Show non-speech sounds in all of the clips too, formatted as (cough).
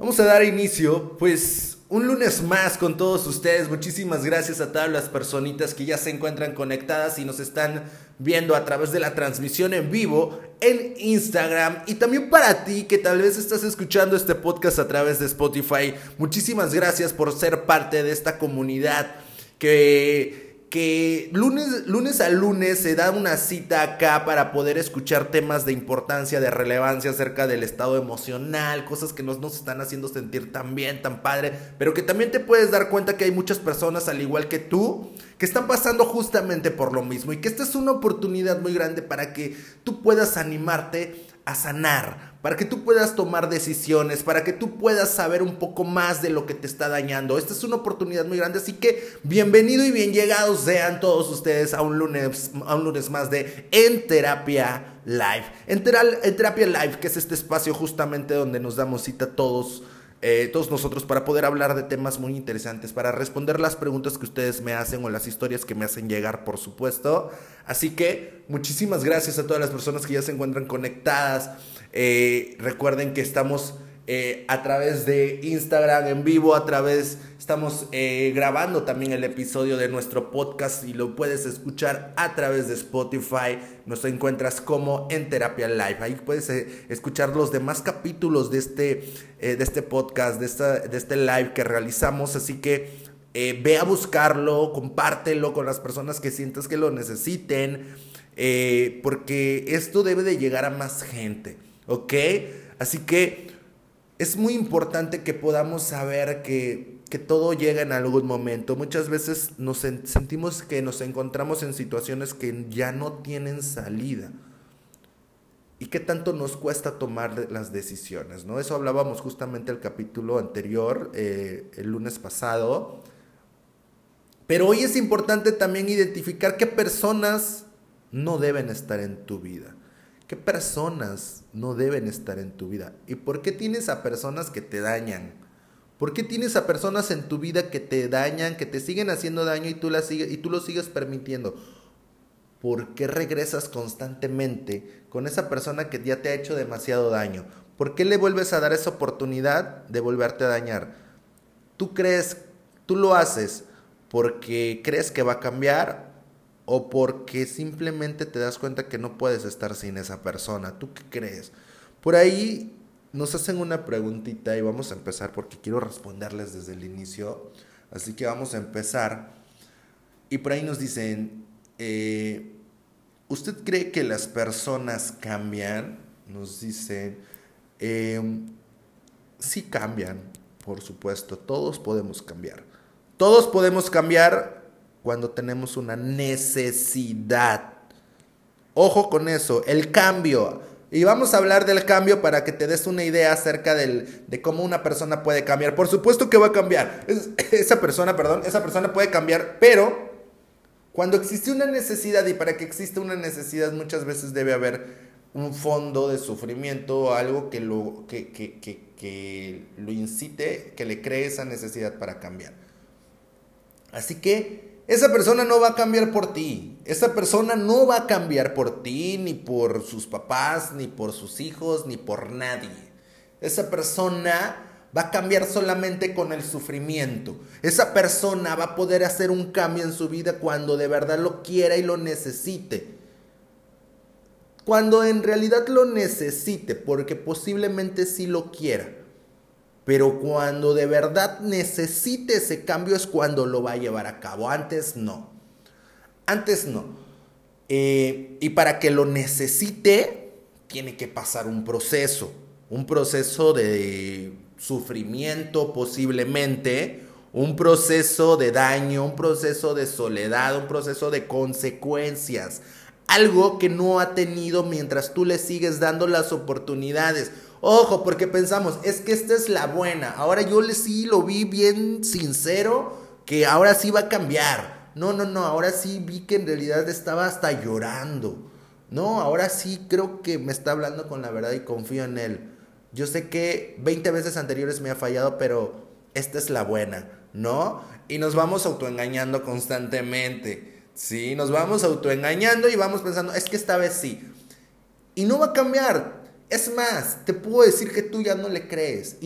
Vamos a dar inicio, pues, un lunes más con todos ustedes. Muchísimas gracias a todas las personitas que ya se encuentran conectadas y nos están viendo a través de la transmisión en vivo en Instagram. Y también para ti que tal vez estás escuchando este podcast a través de Spotify. Muchísimas gracias por ser parte de esta comunidad que que lunes, lunes a lunes se da una cita acá para poder escuchar temas de importancia, de relevancia acerca del estado emocional, cosas que nos, nos están haciendo sentir tan bien, tan padre, pero que también te puedes dar cuenta que hay muchas personas al igual que tú que están pasando justamente por lo mismo y que esta es una oportunidad muy grande para que tú puedas animarte a sanar, para que tú puedas tomar decisiones, para que tú puedas saber un poco más de lo que te está dañando. Esta es una oportunidad muy grande, así que bienvenido y bien llegados sean todos ustedes a un lunes, a un lunes más de En Terapia Live. En, en Terapia Live, que es este espacio justamente donde nos damos cita todos eh, todos nosotros para poder hablar de temas muy interesantes, para responder las preguntas que ustedes me hacen o las historias que me hacen llegar, por supuesto. Así que muchísimas gracias a todas las personas que ya se encuentran conectadas. Eh, recuerden que estamos eh, a través de Instagram en vivo, a través, estamos eh, grabando también el episodio de nuestro podcast y lo puedes escuchar a través de Spotify. Nos encuentras como en Terapia Live. Ahí puedes escuchar los demás capítulos de este, de este podcast, de, esta, de este live que realizamos. Así que ve a buscarlo, compártelo con las personas que sientas que lo necesiten, porque esto debe de llegar a más gente, ¿ok? Así que es muy importante que podamos saber que, todo llega en algún momento. Muchas veces nos sentimos que nos encontramos en situaciones que ya no tienen salida. ¿Y qué tanto nos cuesta tomar las decisiones? ¿no? Eso hablábamos justamente el capítulo anterior, eh, el lunes pasado. Pero hoy es importante también identificar qué personas no deben estar en tu vida. ¿Qué personas no deben estar en tu vida? ¿Y por qué tienes a personas que te dañan? ¿Por qué tienes a personas en tu vida que te dañan, que te siguen haciendo daño y tú, las y tú lo sigues permitiendo? ¿Por qué regresas constantemente con esa persona que ya te ha hecho demasiado daño? ¿Por qué le vuelves a dar esa oportunidad de volverte a dañar? ¿Tú crees, tú lo haces porque crees que va a cambiar o porque simplemente te das cuenta que no puedes estar sin esa persona. ¿Tú qué crees? Por ahí nos hacen una preguntita y vamos a empezar porque quiero responderles desde el inicio. Así que vamos a empezar. Y por ahí nos dicen, eh, ¿usted cree que las personas cambian? Nos dicen, em, sí cambian, por supuesto, todos podemos cambiar. Todos podemos cambiar cuando tenemos una necesidad. Ojo con eso, el cambio. Y vamos a hablar del cambio para que te des una idea acerca de cómo una persona puede cambiar. Por supuesto que va a cambiar. (laughs) esa persona, perdón, esa persona puede cambiar, pero cuando existe una necesidad y para que exista una necesidad muchas veces debe haber un fondo de sufrimiento o algo que lo, que, que, que, que lo incite, que le cree esa necesidad para cambiar. Así que esa persona no va a cambiar por ti. Esa persona no va a cambiar por ti, ni por sus papás, ni por sus hijos, ni por nadie. Esa persona va a cambiar solamente con el sufrimiento. Esa persona va a poder hacer un cambio en su vida cuando de verdad lo quiera y lo necesite. Cuando en realidad lo necesite, porque posiblemente sí lo quiera. Pero cuando de verdad necesite ese cambio es cuando lo va a llevar a cabo. Antes no. Antes no. Eh, y para que lo necesite, tiene que pasar un proceso. Un proceso de sufrimiento posiblemente. Un proceso de daño, un proceso de soledad, un proceso de consecuencias. Algo que no ha tenido mientras tú le sigues dando las oportunidades Ojo, porque pensamos, es que esta es la buena. Ahora yo sí lo vi bien sincero, que ahora sí va a cambiar. No, no, no, ahora sí vi que en realidad estaba hasta llorando. No, ahora sí creo que me está hablando con la verdad y confío en él. Yo sé que 20 veces anteriores me ha fallado, pero esta es la buena, ¿no? Y nos vamos autoengañando constantemente. Sí, nos vamos autoengañando y vamos pensando, es que esta vez sí. Y no va a cambiar. Es más, te puedo decir que tú ya no le crees.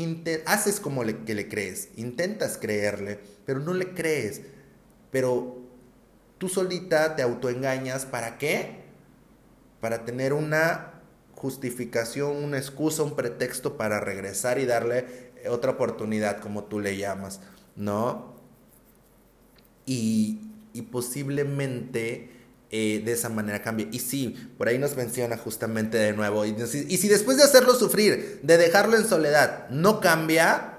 haces como que le crees. Intentas creerle, pero no le crees. Pero tú solita te autoengañas. ¿Para qué? Para tener una justificación, una excusa, un pretexto para regresar y darle otra oportunidad, como tú le llamas, ¿no? Y, y posiblemente eh, de esa manera cambie. Y sí, por ahí nos menciona justamente de nuevo. Y, y si después de hacerlo sufrir, de dejarlo en soledad, no cambia,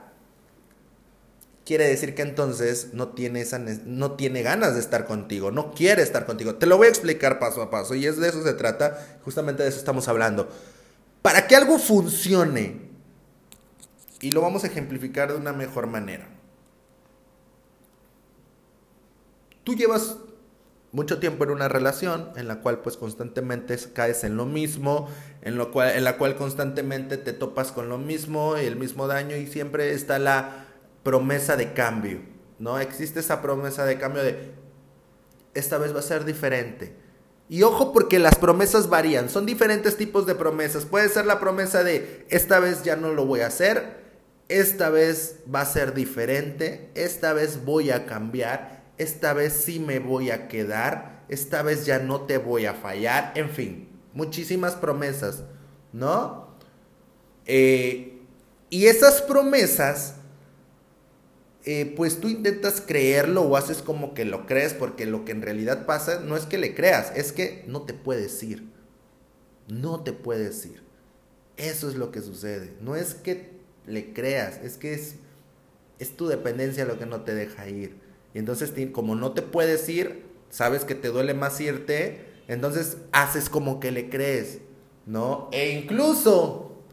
quiere decir que entonces no tiene, esa, no tiene ganas de estar contigo, no quiere estar contigo. Te lo voy a explicar paso a paso y es de eso se trata, justamente de eso estamos hablando. Para que algo funcione, y lo vamos a ejemplificar de una mejor manera. Tú llevas mucho tiempo en una relación en la cual pues constantemente caes en lo mismo, en, lo cual, en la cual constantemente te topas con lo mismo y el mismo daño y siempre está la promesa de cambio, ¿no? Existe esa promesa de cambio de esta vez va a ser diferente. Y ojo porque las promesas varían, son diferentes tipos de promesas. Puede ser la promesa de esta vez ya no lo voy a hacer, esta vez va a ser diferente, esta vez voy a cambiar esta vez sí me voy a quedar, esta vez ya no te voy a fallar, en fin, muchísimas promesas, ¿no? Eh, y esas promesas, eh, pues tú intentas creerlo o haces como que lo crees, porque lo que en realidad pasa no es que le creas, es que no te puedes ir, no te puedes ir. Eso es lo que sucede, no es que le creas, es que es, es tu dependencia lo que no te deja ir. Y entonces, como no te puedes ir, sabes que te duele más irte, entonces haces como que le crees, ¿no? E incluso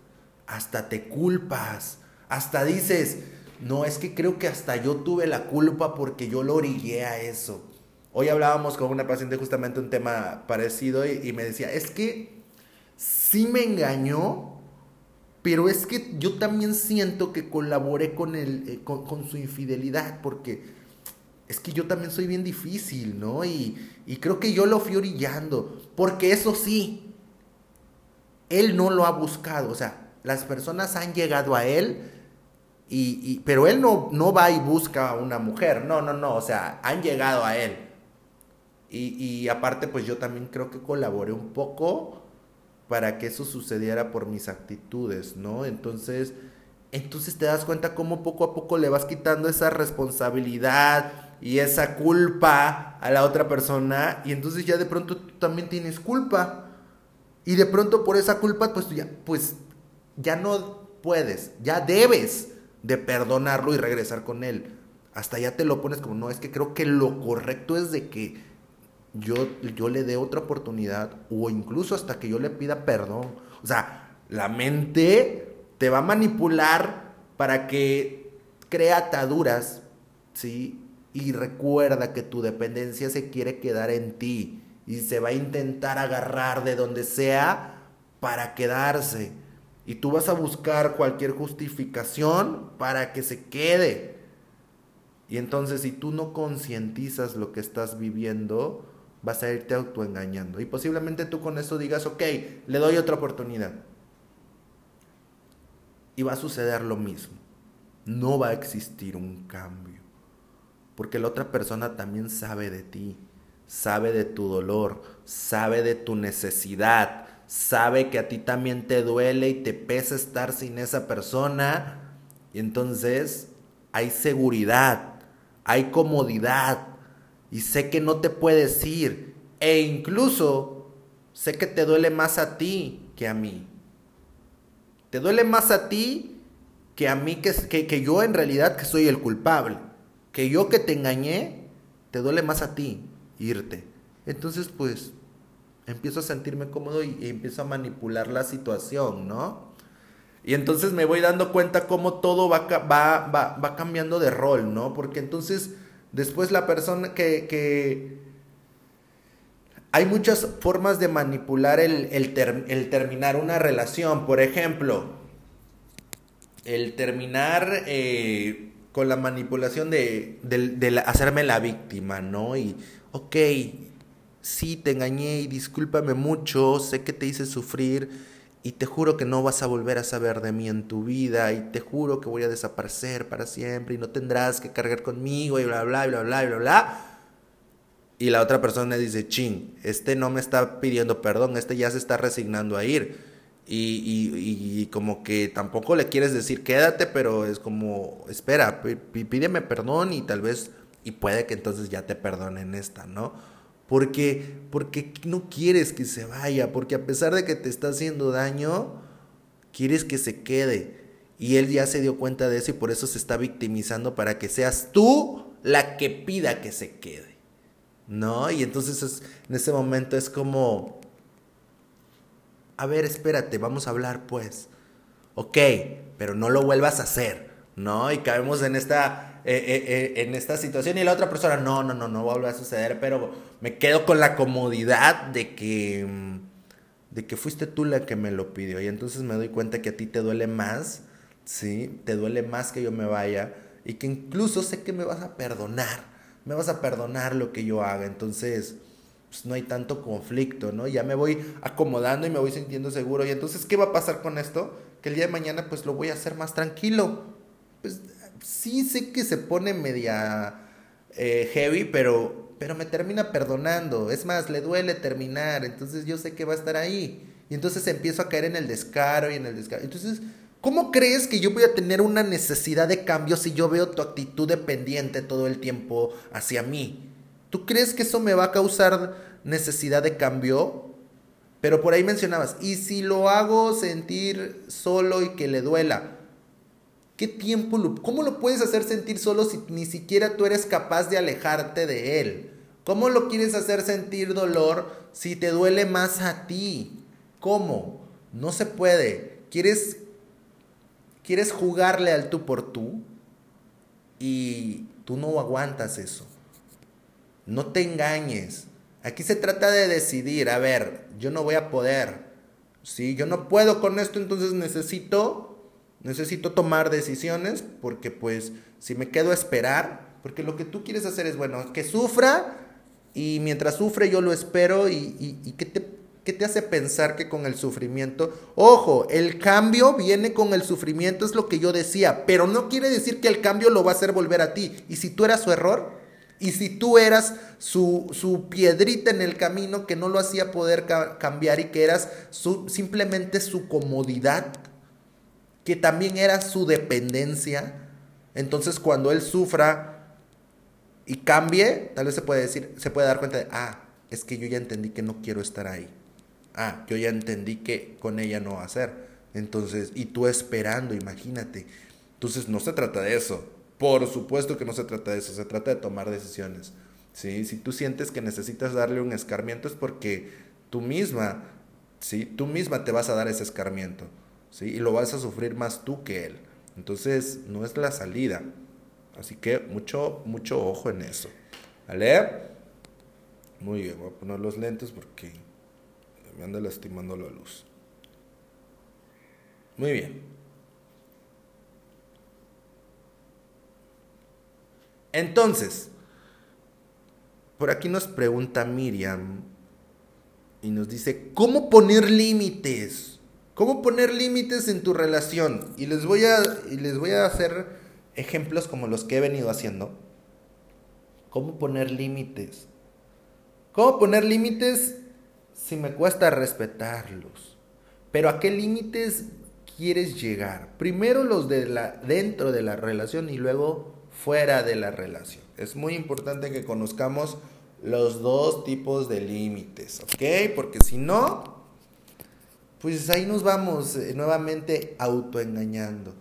hasta te culpas, hasta dices, no, es que creo que hasta yo tuve la culpa porque yo lo orillé a eso. Hoy hablábamos con una paciente justamente un tema parecido y, me decía, es que sí me engañó, pero es que yo también siento que colaboré con, el, eh, con su infidelidad porque es que yo también soy bien difícil, ¿no? Y, creo que yo lo fui orillando, porque eso sí, él no lo ha buscado, o sea, las personas han llegado a él, y, pero él no, no va y busca a una mujer, no, no, no, o sea, han llegado a él. Y, y aparte, pues yo también creo que colaboré un poco para que eso sucediera por mis actitudes, ¿no? Entonces, entonces te das cuenta cómo poco a poco le vas quitando esa responsabilidad, y esa culpa a la otra persona y entonces ya de pronto tú también tienes culpa y de pronto por esa culpa pues ya pues ya no puedes, ya debes de perdonarlo y regresar con él. Hasta ya te lo pones como no, es que creo que lo correcto es de que yo, yo le dé otra oportunidad o incluso hasta que yo le pida perdón. O sea, la mente te va a manipular para que crea ataduras, ¿sí? Y recuerda que tu dependencia se quiere quedar en ti y se va a intentar agarrar de donde sea para quedarse. Y tú vas a buscar cualquier justificación para que se quede. Y entonces si tú no concientizas lo que estás viviendo, vas a irte autoengañando. Y posiblemente tú con eso digas, ok, le doy otra oportunidad. Y va a suceder lo mismo. No va a existir un cambio. Porque la otra persona también sabe de ti, sabe de tu dolor, sabe de tu necesidad, sabe que a ti también te duele y te pesa estar sin esa persona. Y entonces hay seguridad, hay comodidad y sé que no te puedes ir. E incluso sé que te duele más a ti que a mí. Te duele más a ti que a mí, que, que, que yo en realidad que soy el culpable que yo que te engañé, te duele más a ti irte. Entonces, pues, empiezo a sentirme cómodo y, empiezo a manipular la situación, ¿no? Y entonces me voy dando cuenta cómo todo va, va, va, cambiando de rol, ¿no? Porque entonces, después la persona que... que hay muchas formas de manipular el, el, terminar una relación. Por ejemplo, el terminar... Eh, con la manipulación de, hacerme la víctima, ¿no? Y, ok, sí, te engañé y discúlpame mucho, sé que te hice sufrir y te juro que no vas a volver a saber de mí en tu vida y te juro que voy a desaparecer para siempre y no tendrás que cargar conmigo y bla, bla, bla, bla, bla, bla. Y la otra persona dice, ching, este no me está pidiendo perdón, este ya se está resignando a ir. Y, como que tampoco le quieres decir quédate, pero es como, espera, pídeme perdón y tal vez, y puede que entonces ya te perdonen esta, ¿no? Porque, porque no quieres que se vaya, porque a pesar de que te está haciendo daño, quieres que se quede. Y él ya se dio cuenta de eso y por eso se está victimizando para que seas tú la que pida que se quede. ¿No? Y entonces en ese momento es como, a ver, espérate, vamos a hablar pues. Ok, pero no lo vuelvas a hacer, ¿no? Y caemos en esta eh, eh, eh, en esta situación y la otra persona, no, no, no, no va a a suceder, pero me quedo con la comodidad de que, mm, de que fuiste tú la que me lo pidió y entonces me doy cuenta que a ti te duele más, ¿sí? Te duele más que yo me vaya y que incluso sé que me vas a perdonar, me vas a perdonar lo que yo haga, entonces... Pues no hay tanto conflicto, ¿no? Ya me voy acomodando y me voy sintiendo seguro. Y entonces, ¿qué va a pasar con esto? Que el día de mañana, pues lo voy a hacer más tranquilo. Pues sí sé que se pone media eh, heavy, pero, pero me termina perdonando. Es más, le duele terminar, entonces yo sé que va a estar ahí. Y entonces empiezo a caer en el descaro y en el descaro. Entonces, ¿cómo crees que yo voy a tener una necesidad de cambio si yo veo tu actitud dependiente todo el tiempo hacia mí? ¿Tú crees que eso me va a causar necesidad de cambio? Pero por ahí mencionabas, ¿y si lo hago sentir solo y que le duela? ¿Qué tiempo lo, cómo lo puedes hacer sentir solo si ni siquiera tú eres capaz de alejarte de él? ¿Cómo lo quieres hacer sentir dolor si te duele más a ti? ¿Cómo? No se puede. ¿Quieres quieres jugarle al tú por tú y tú no aguantas eso. No te engañes. Aquí se trata de decidir, a ver, yo no voy a poder. Si yo no puedo con esto, entonces necesito Necesito tomar decisiones porque pues si me quedo a esperar, porque lo que tú quieres hacer es, bueno, que sufra y mientras sufre yo lo espero y, y, ¿qué, te, ¿qué te hace pensar que con el sufrimiento, ojo, el cambio viene con el sufrimiento, es lo que yo decía, pero no quiere decir que el cambio lo va a hacer volver a ti. Y si tú eras su error, y si tú eras su, su, piedrita en el camino que no lo hacía poder cambiar y que eras su, simplemente su comodidad, que también era su dependencia. Entonces cuando él sufra y cambie, tal vez se puede decir, se puede dar cuenta de, ah, es que yo ya entendí que no quiero estar ahí. Ah, yo ya entendí que con ella no va a ser. Entonces, y tú esperando, imagínate. Entonces no se trata de eso. Por supuesto que no se trata de eso, se trata de tomar decisiones. ¿sí? Si tú sientes que necesitas darle un escarmiento es porque tú misma, ¿sí? tú misma te vas a dar ese escarmiento. ¿sí? Y lo vas a sufrir más tú que él. Entonces, no es la salida. Así que mucho, mucho ojo en eso. ¿Vale? Muy bien, voy a poner los lentes porque me anda lastimando la luz. Muy bien. Entonces, por aquí nos pregunta Miriam y nos dice, ¿cómo poner límites? ¿Cómo poner límites en tu relación? Y les voy a, les voy a hacer ejemplos como los que he venido haciendo. ¿Cómo poner límites? ¿Cómo poner límites si me cuesta respetarlos? Pero ¿a qué límites quieres llegar? Primero los de la dentro de la relación y luego fuera de la relación. Es muy importante que conozcamos los dos tipos de límites, ¿ok? Porque si no, pues ahí nos vamos eh, nuevamente autoengañando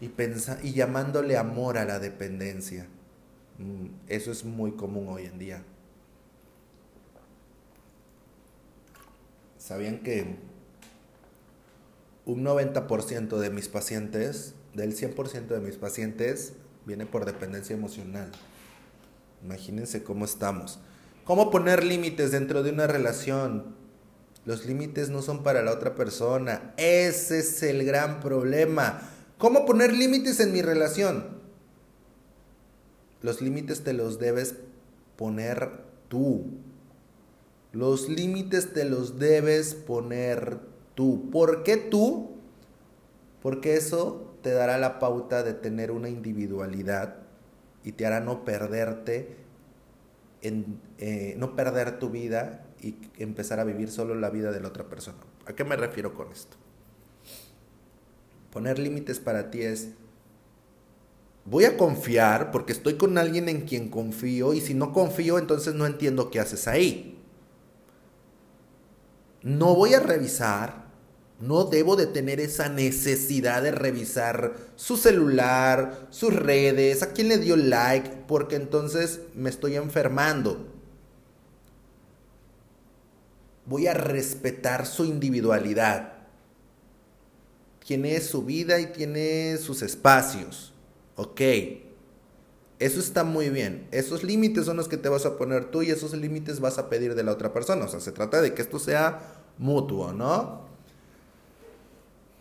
y, y llamándole amor a la dependencia. Mm, eso es muy común hoy en día. ¿Sabían que un 90% de mis pacientes, del 100% de mis pacientes, viene por dependencia emocional? Imagínense cómo estamos. ¿Cómo poner límites dentro de una relación? Los límites no son para la otra persona. Ese es el gran problema. ¿Cómo poner límites en mi relación? Los límites te los debes poner tú. Los límites te los debes poner tú. ¿Por qué tú? Porque eso te dará la pauta de tener una individualidad y te hará no perderte, eh, no perder tu vida y empezar a vivir solo la vida de la otra persona. ¿A qué me refiero con esto? Poner límites para ti es, voy a confiar porque estoy con alguien en quien confío y si no confío entonces no entiendo qué haces ahí. No voy a revisar, no debo de tener esa necesidad de revisar su celular, sus redes, a quién le dio like, porque entonces me estoy enfermando. Voy a respetar su individualidad. Tiene su vida y tiene sus espacios. Ok. Eso está muy bien. Esos límites son los que te vas a poner tú y esos límites vas a pedir de la otra persona. O sea, se trata de que esto sea mutuo, ¿no?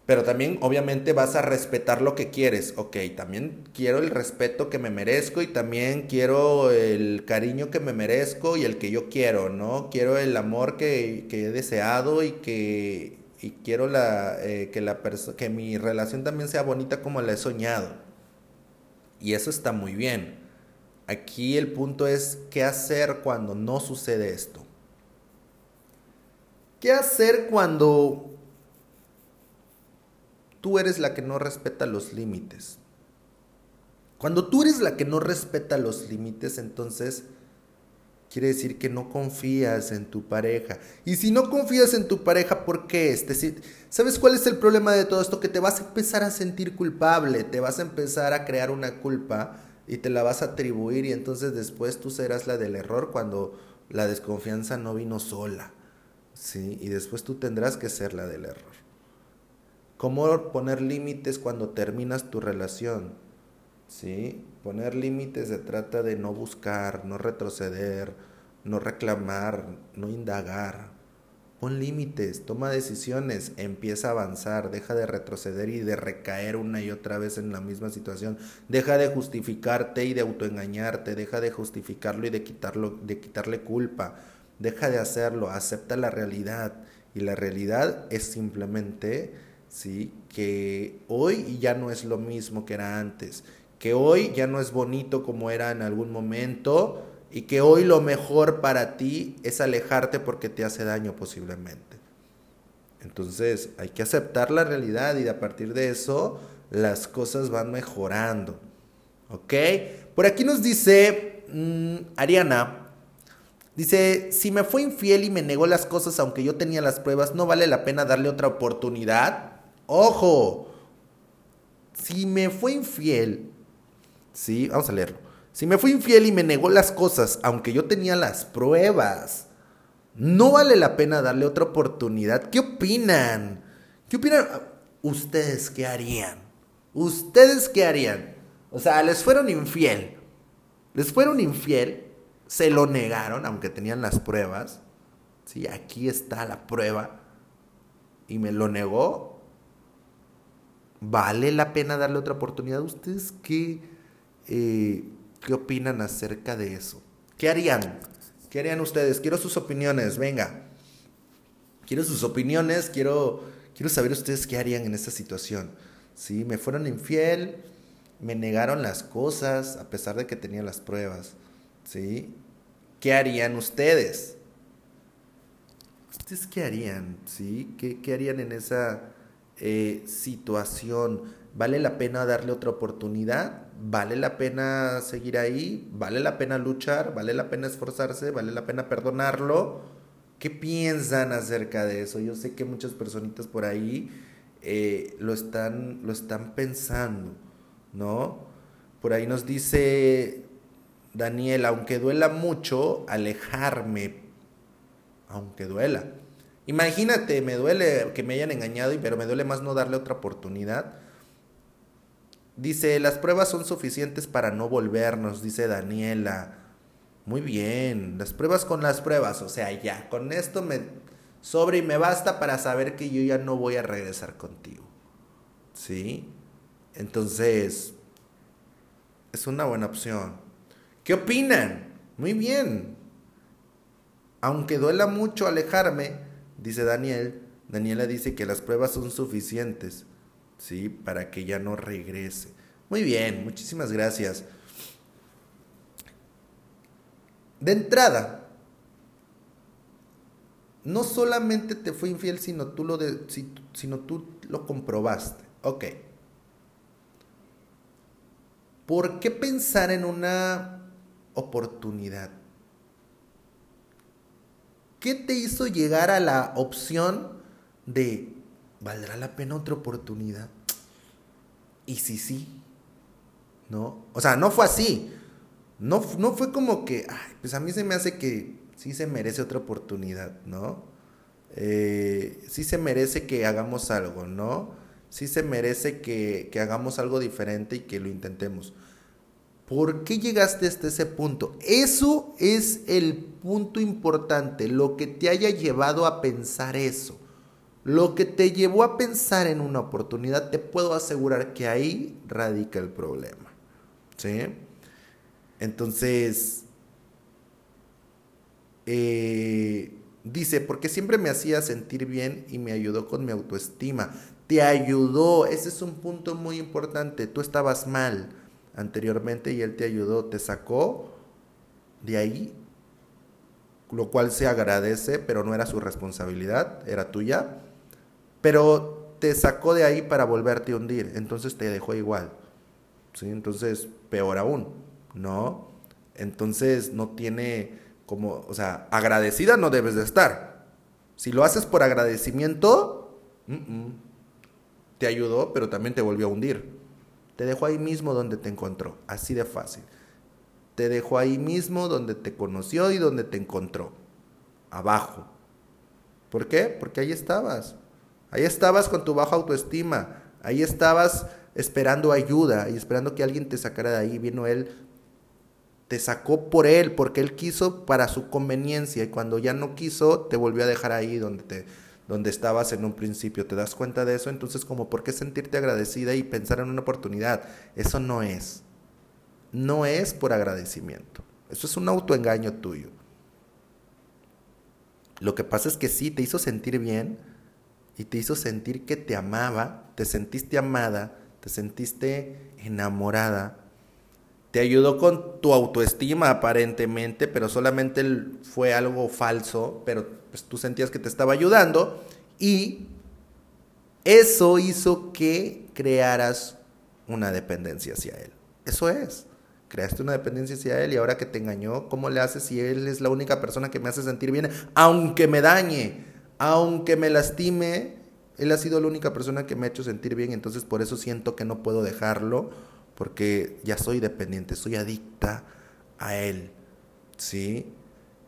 Pero también obviamente vas a respetar lo que quieres. Ok, también quiero el respeto que me merezco y también quiero el cariño que me merezco y el que yo quiero, ¿no? Quiero el amor que, he deseado y que y quiero la, eh, que, la que mi relación también sea bonita como la he soñado. Y eso está muy bien. Aquí el punto es qué hacer cuando no sucede esto. ¿Qué hacer cuando tú eres la que no respeta los límites? Cuando tú eres la que no respeta los límites, entonces quiere decir que no confías en tu pareja. Y si no confías en tu pareja, ¿por qué? Es decir, ¿sabes cuál es el problema de todo esto? Que te vas a empezar a sentir culpable, te vas a empezar a crear una culpa y te la vas a atribuir y entonces después tú serás la del error cuando la desconfianza no vino sola. ¿sí? Y después tú tendrás que ser la del error. ¿Cómo poner límites cuando terminas tu relación? ¿Sí? Poner límites se trata de no buscar, no retroceder, no reclamar, no indagar. Pon límites, toma decisiones, empieza a avanzar, deja de retroceder y de recaer una y otra vez en la misma situación. Deja de justificarte y de autoengañarte, deja de justificarlo y de quitarlo, de quitarle culpa Deja de hacerlo, acepta la realidad. Y la realidad es simplemente, ¿sí? Que hoy ya no es lo mismo que era antes. Que hoy ya no es bonito como era en algún momento. Y que hoy lo mejor para ti es alejarte porque te hace daño posiblemente. Entonces hay que aceptar la realidad y a partir de eso las cosas van mejorando. ¿Ok? Por aquí nos dice mm, Ariana, Dice, si me fue infiel y me negó las cosas aunque yo tenía las pruebas, ¿no vale la pena darle otra oportunidad? Ojo, si me fue infiel, sí, vamos a leerlo. Si me fue infiel y me negó las cosas aunque yo tenía las pruebas, ¿no vale la pena darle otra oportunidad? ¿Qué opinan? ¿Qué opinan? ¿Ustedes qué harían? ¿Ustedes qué harían? O sea, les fueron infiel. Les fueron infiel se lo negaron, aunque tenían las pruebas. ¿sí? Aquí está la prueba. Y me lo negó. ¿Vale la pena darle otra oportunidad? ¿Ustedes qué, eh, qué opinan acerca de eso? ¿Qué harían? ¿Qué harían ustedes? Quiero sus opiniones, venga. Quiero sus opiniones, quiero, quiero saber ustedes qué harían en esta situación. ¿Sí? Me fueron infiel, me negaron las cosas a pesar de que tenía las pruebas. ¿sí? ¿Qué harían ustedes? ¿Ustedes qué harían? ¿Sí? ¿Qué, harían en esa eh, situación? ¿Vale la pena darle otra oportunidad? ¿Vale la pena seguir ahí? ¿Vale la pena luchar? ¿Vale la pena esforzarse? ¿Vale la pena perdonarlo? ¿Qué piensan acerca de eso? Yo sé que muchas personitas por ahí eh, lo, están, lo están pensando, ¿no? Por ahí nos dice Daniel, aunque duela mucho, alejarme, aunque duela. Imagínate, me duele que me hayan engañado, pero me duele más no darle otra oportunidad. Dice, las pruebas son suficientes para no volvernos, dice Daniela. Muy bien, las pruebas con las pruebas, o sea, ya, con esto me sobre y me basta para saber que yo ya no voy a regresar contigo. ¿Sí? Entonces, es una buena opción. ¿Qué opinan? Muy bien. Aunque duela mucho alejarme, dice Daniel, Daniela dice que las pruebas son suficientes, ¿sí? Para que ya no regrese. Muy bien, muchísimas gracias. De entrada, no solamente te fue infiel, sino tú lo, de, sino tú lo comprobaste. Ok. ¿Por qué pensar en una oportunidad? ¿Qué te hizo llegar a la opción de, ¿valdrá la pena otra oportunidad? Y si sí, ¿no? O sea, no fue así. No, no fue como que, ay, pues a mí se me hace que sí se merece otra oportunidad, ¿no? Eh, sí se merece que hagamos algo, ¿no? Sí se merece que, que hagamos algo diferente y que lo intentemos. ¿Por qué llegaste hasta ese punto? Eso es el punto importante, lo que te haya llevado a pensar eso. Lo que te llevó a pensar en una oportunidad, te puedo asegurar que ahí radica el problema. ¿Sí? Entonces, eh, dice, porque siempre me hacía sentir bien y me ayudó con mi autoestima. Te ayudó, ese es un punto muy importante. Tú estabas mal anteriormente y él te ayudó, te sacó de ahí, lo cual se agradece, pero no era su responsabilidad, era tuya. Pero te sacó de ahí para volverte a hundir, entonces te dejó igual. ¿sí? Entonces, peor aún, ¿no? Entonces no tiene como, o sea, agradecida no debes de estar. Si lo haces por agradecimiento, te ayudó, pero también te volvió a hundir. Te dejó ahí mismo donde te encontró, así de fácil. Te dejó ahí mismo donde te conoció y donde te encontró, abajo. ¿Por qué? Porque ahí estabas. Ahí estabas con tu baja autoestima. Ahí estabas esperando ayuda y esperando que alguien te sacara de ahí. Vino él, te sacó por él, porque él quiso para su conveniencia y cuando ya no quiso, te volvió a dejar ahí donde te, donde estabas en un principio. ¿Te das cuenta de eso? Entonces, como, ¿por qué sentirte agradecida y pensar en una oportunidad? Eso no es. No es por agradecimiento. Eso es un autoengaño tuyo. Lo que pasa es que sí, te hizo sentir bien y te hizo sentir que te amaba, te sentiste amada, te sentiste enamorada. Te ayudó con tu autoestima aparentemente, pero solamente fue algo falso, pero pues, tú sentías que te estaba ayudando y eso hizo que crearas una dependencia hacia él. Eso es. Creaste una dependencia hacia él y ahora que te engañó, ¿cómo le haces si él es la única persona que me hace sentir bien? Aunque me dañe, aunque me lastime, él ha sido la única persona que me ha hecho sentir bien, entonces por eso siento que no puedo dejarlo, porque ya soy dependiente, soy adicta a él. ¿Sí?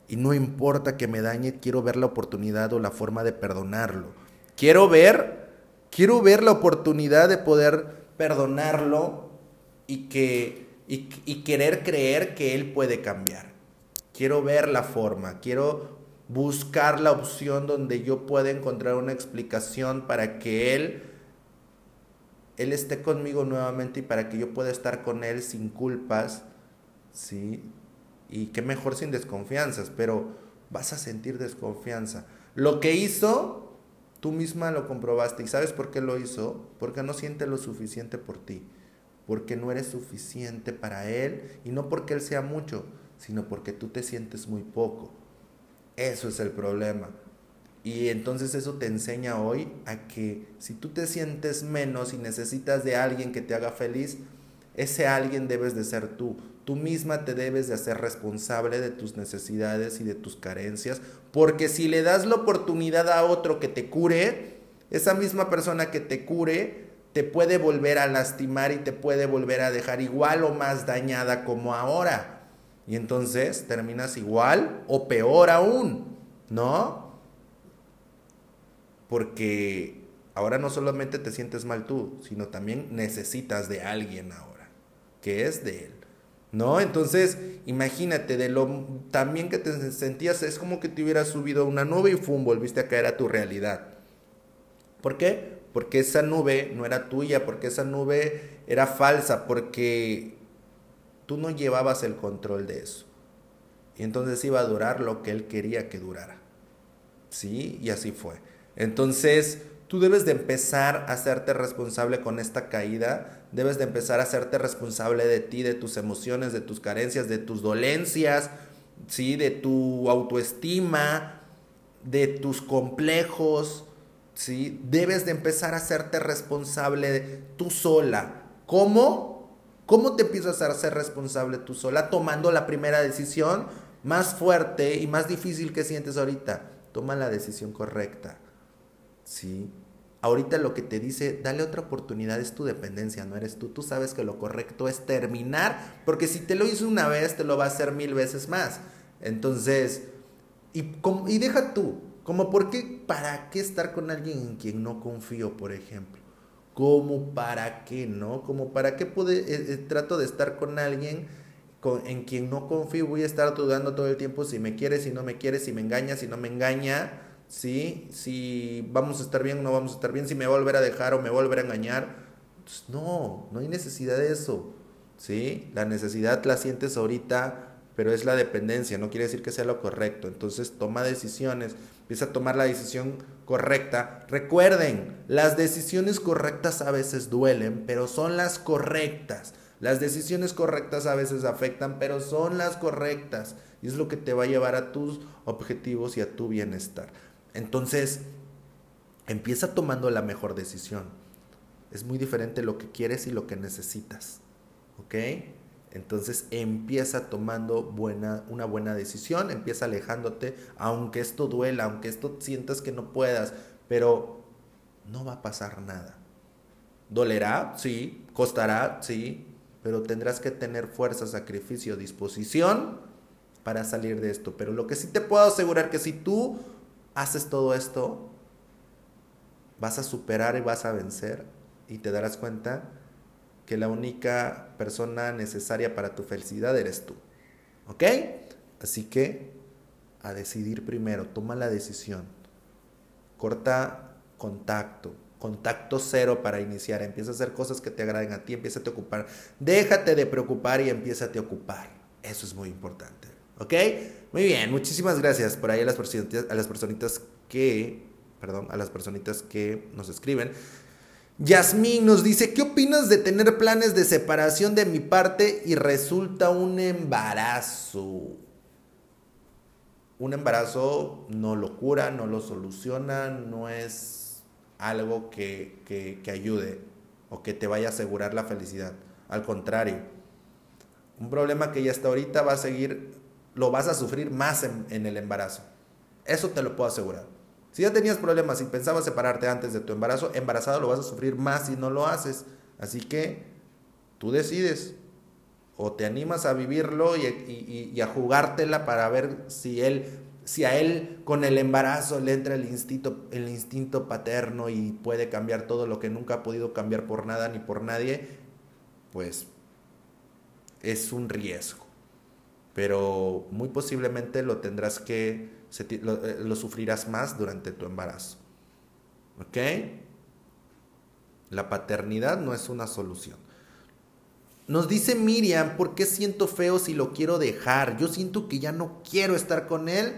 Y no importa que me dañe, quiero ver la oportunidad o la forma de perdonarlo. Quiero ver, quiero ver la oportunidad de poder perdonarlo y, que, y, y querer creer que él puede cambiar. Quiero ver la forma, quiero buscar la opción donde yo pueda encontrar una explicación para que él él esté conmigo nuevamente y para que yo pueda estar con él sin culpas, ¿sí? Y qué mejor sin desconfianzas, pero vas a sentir desconfianza. Lo que hizo, tú misma lo comprobaste. ¿Y sabes por qué lo hizo? Porque no siente lo suficiente por ti. Porque no eres suficiente para él. Y no porque él sea mucho, sino porque tú te sientes muy poco. Eso es el problema. Y entonces eso te enseña hoy a que si tú te sientes menos y necesitas de alguien que te haga feliz, ese alguien debes de ser tú. Tú misma te debes de hacer responsable de tus necesidades y de tus carencias, porque si le das la oportunidad a otro que te cure, esa misma persona que te cure te puede volver a lastimar y te puede volver a dejar igual o más dañada como ahora. Y entonces terminas igual o peor aún, ¿no? Porque ahora no solamente te sientes mal tú, sino también necesitas de alguien ahora, que es de él. ¿No? Entonces, imagínate, de lo también que te sentías, es como que te hubieras subido a una nube y ¡fum! volviste a caer a tu realidad. ¿Por qué? Porque esa nube no era tuya, porque esa nube era falsa, porque tú no llevabas el control de eso. Y entonces iba a durar lo que él quería que durara. ¿Sí? Y así fue. Entonces, tú debes de empezar a hacerte responsable con esta caída, debes de empezar a hacerte responsable de ti, de tus emociones, de tus carencias, de tus dolencias, ¿sí? de tu autoestima, de tus complejos, ¿sí? Debes de empezar a hacerte responsable tú sola. ¿Cómo? ¿Cómo te empiezas a ser responsable tú sola? Tomando la primera decisión más fuerte y más difícil que sientes ahorita. Toma la decisión correcta. ¿Sí? Ahorita lo que te dice, dale otra oportunidad, es tu dependencia, no eres tú. Tú sabes que lo correcto es terminar, porque si te lo hizo una vez, te lo va a hacer mil veces más. Entonces, y, y deja tú, como por qué, para qué estar con alguien en quien no confío, por ejemplo. Como para qué, ¿no? Como para qué puede, eh, eh, trato de estar con alguien con, en quien no confío, voy a estar dudando todo el tiempo si me quiere, si no me quiere, si me engaña, si no me engaña, ¿sí? Si vamos a estar bien o no vamos a estar bien, si me va a volver a dejar o me va a volver a engañar. Pues no, no hay necesidad de eso, ¿sí? La necesidad la sientes ahorita, pero es la dependencia, no quiere decir que sea lo correcto. Entonces toma decisiones empieza a tomar la decisión correcta. Recuerden, las decisiones correctas a veces duelen, pero son las correctas. Las decisiones correctas a veces afectan, pero son las correctas. Y es lo que te va a llevar a tus objetivos y a tu bienestar. Entonces, empieza tomando la mejor decisión. Es muy diferente lo que quieres y lo que necesitas. ¿Ok? Entonces empieza tomando buena, una buena decisión, empieza alejándote, aunque esto duela, aunque esto sientas que no puedas, pero no va a pasar nada. Dolerá, sí, costará, sí, pero tendrás que tener fuerza, sacrificio, disposición para salir de esto. Pero lo que sí te puedo asegurar que si tú haces todo esto, vas a superar y vas a vencer y te darás cuenta que la única persona necesaria para tu felicidad eres tú. ¿Ok? Así que a decidir primero, toma la decisión. Corta contacto, contacto cero para iniciar. Empieza a hacer cosas que te agraden a ti, empieza a te ocupar. Déjate de preocupar y empieza a te ocupar. Eso es muy importante. ¿Ok? Muy bien, muchísimas gracias por ahí a las personitas, a las personitas que, perdón, a las personitas que nos escriben. Yasmín nos dice, ¿qué opinas de tener planes de separación de mi parte y resulta un embarazo? Un embarazo no lo cura, no lo soluciona, no es algo que, que, ayude o que te vaya a asegurar la felicidad. Al contrario, un problema que ya hasta ahorita va a seguir, lo vas a sufrir más en, el embarazo. Eso te lo puedo asegurar. Si ya tenías problemas y pensabas separarte antes de tu embarazo, embarazado lo vas a sufrir más si no lo haces. Así que tú decides o te animas a vivirlo y, a jugártela para ver si él si a él con el embarazo le entra el instinto, el instinto paterno y puede cambiar todo lo que nunca ha podido cambiar por nada ni por nadie, pues es un riesgo. Pero muy posiblemente lo tendrás que eh, lo, sufrirás más durante tu embarazo. ¿Ok? La paternidad no es una solución. Nos dice Miriam, ¿por qué siento feo si lo quiero dejar? Yo siento que ya no quiero estar con él,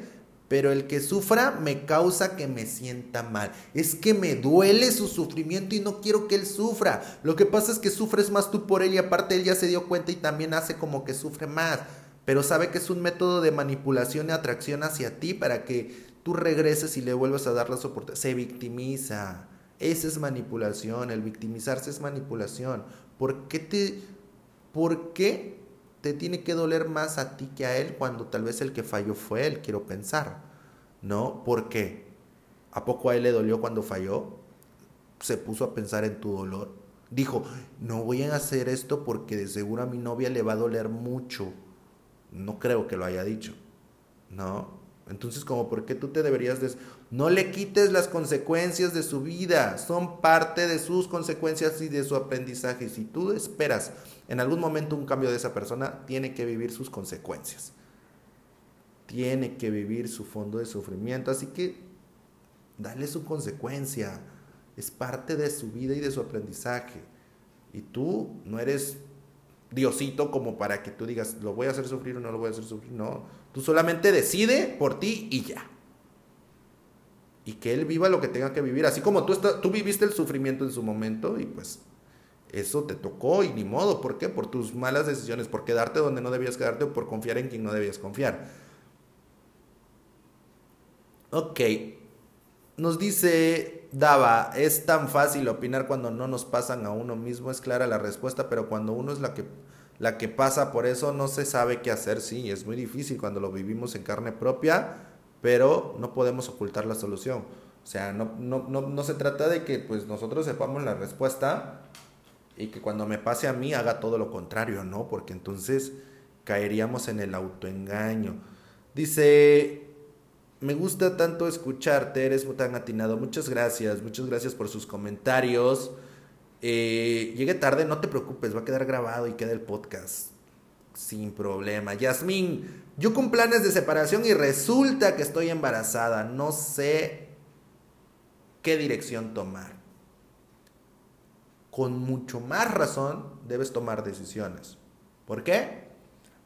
pero el que sufra me causa que me sienta mal. Es que me duele su sufrimiento y no quiero que él sufra. Lo que pasa es que sufres más tú por él y aparte él ya se dio cuenta y también hace como que sufre más pero sabe que es un método de manipulación y atracción hacia ti para que tú regreses y le vuelvas a dar la soporte. Se victimiza. Esa es manipulación. El victimizarse es manipulación. ¿Por qué te, por qué te tiene que doler más a ti que a él cuando tal vez el que falló fue él? Quiero pensar. ¿No? ¿Por qué? ¿A poco a él le dolió cuando falló? Se puso a pensar en tu dolor. Dijo, no voy a hacer esto porque de seguro a mi novia le va a doler mucho no creo que lo haya dicho. ¿No? Entonces, como, ¿por qué tú te deberías de... No le quites las consecuencias de su vida, son parte de sus consecuencias y de su aprendizaje. Si tú esperas en algún momento un cambio de esa persona, tiene que vivir sus consecuencias. Tiene que vivir su fondo de sufrimiento. Así que, dale su consecuencia. Es parte de su vida y de su aprendizaje. Y tú no eres Diosito como para que tú digas, lo voy a hacer sufrir o no lo voy a hacer sufrir. No, tú solamente decide por ti y ya. y que él viva lo que tenga que vivir, así como tú, tú viviste el sufrimiento en su momento y pues eso te tocó y ni modo, ¿por qué? Por tus malas decisiones, por quedarte donde no debías quedarte o por confiar en quien no debías confiar. Ok, nos dice Dava, es tan fácil opinar cuando no nos pasan a uno mismo, es clara la respuesta, pero cuando uno es la que, la que pasa por eso no se sabe qué hacer, sí, es muy difícil cuando lo vivimos en carne propia, pero no podemos ocultar la solución. O sea, no, no, no, no se trata de que pues nosotros sepamos la respuesta, y que cuando me pase a mí haga todo lo contrario, ¿no? Porque entonces caeríamos en el autoengaño. Dice, me gusta tanto escucharte, eres tan atinado. Muchas gracias, muchas gracias por sus comentarios. Eh, llegué tarde, no te preocupes, va a quedar grabado y queda el podcast. Sin problema. Yasmín, yo con planes de separación y resulta que estoy embarazada. No sé qué dirección tomar con mucho más razón debes tomar decisiones. ¿Por qué?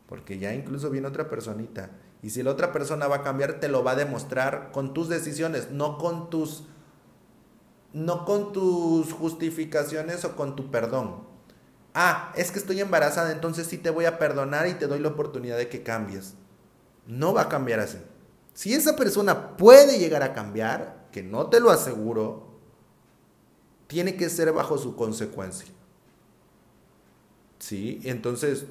Porque ya incluso viene otra personita. Y si la otra persona va a cambiar, te lo va a demostrar con tus decisiones, no con tus no con tus justificaciones o con tu perdón. Ah, es que estoy embarazada, entonces sí te voy a perdonar y te doy la oportunidad de que cambies. No va a cambiar así. Si esa persona puede llegar a cambiar, que no te lo aseguro, tiene que ser bajo su consecuencia. ¿Sí? Entonces,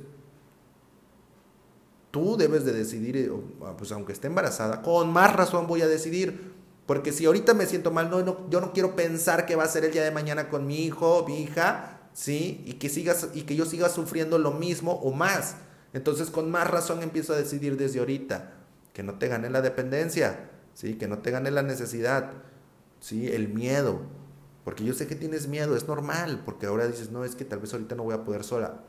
tú debes de decidir, eh, pues aunque esté embarazada, con más razón voy a decidir. Porque si ahorita me siento mal, no, yo no quiero pensar que va a ser el día de mañana con mi hijo, mi hija, ¿sí? Y que, sigas, y que yo siga sufriendo lo mismo o más. Entonces, con más razón empiezo a decidir desde ahorita. Que no te gane la dependencia, ¿sí? Que no te gane la necesidad, ¿sí? El miedo. Porque yo sé que tienes miedo, es normal, porque ahora dices, no, es que tal vez ahorita no voy a poder sola.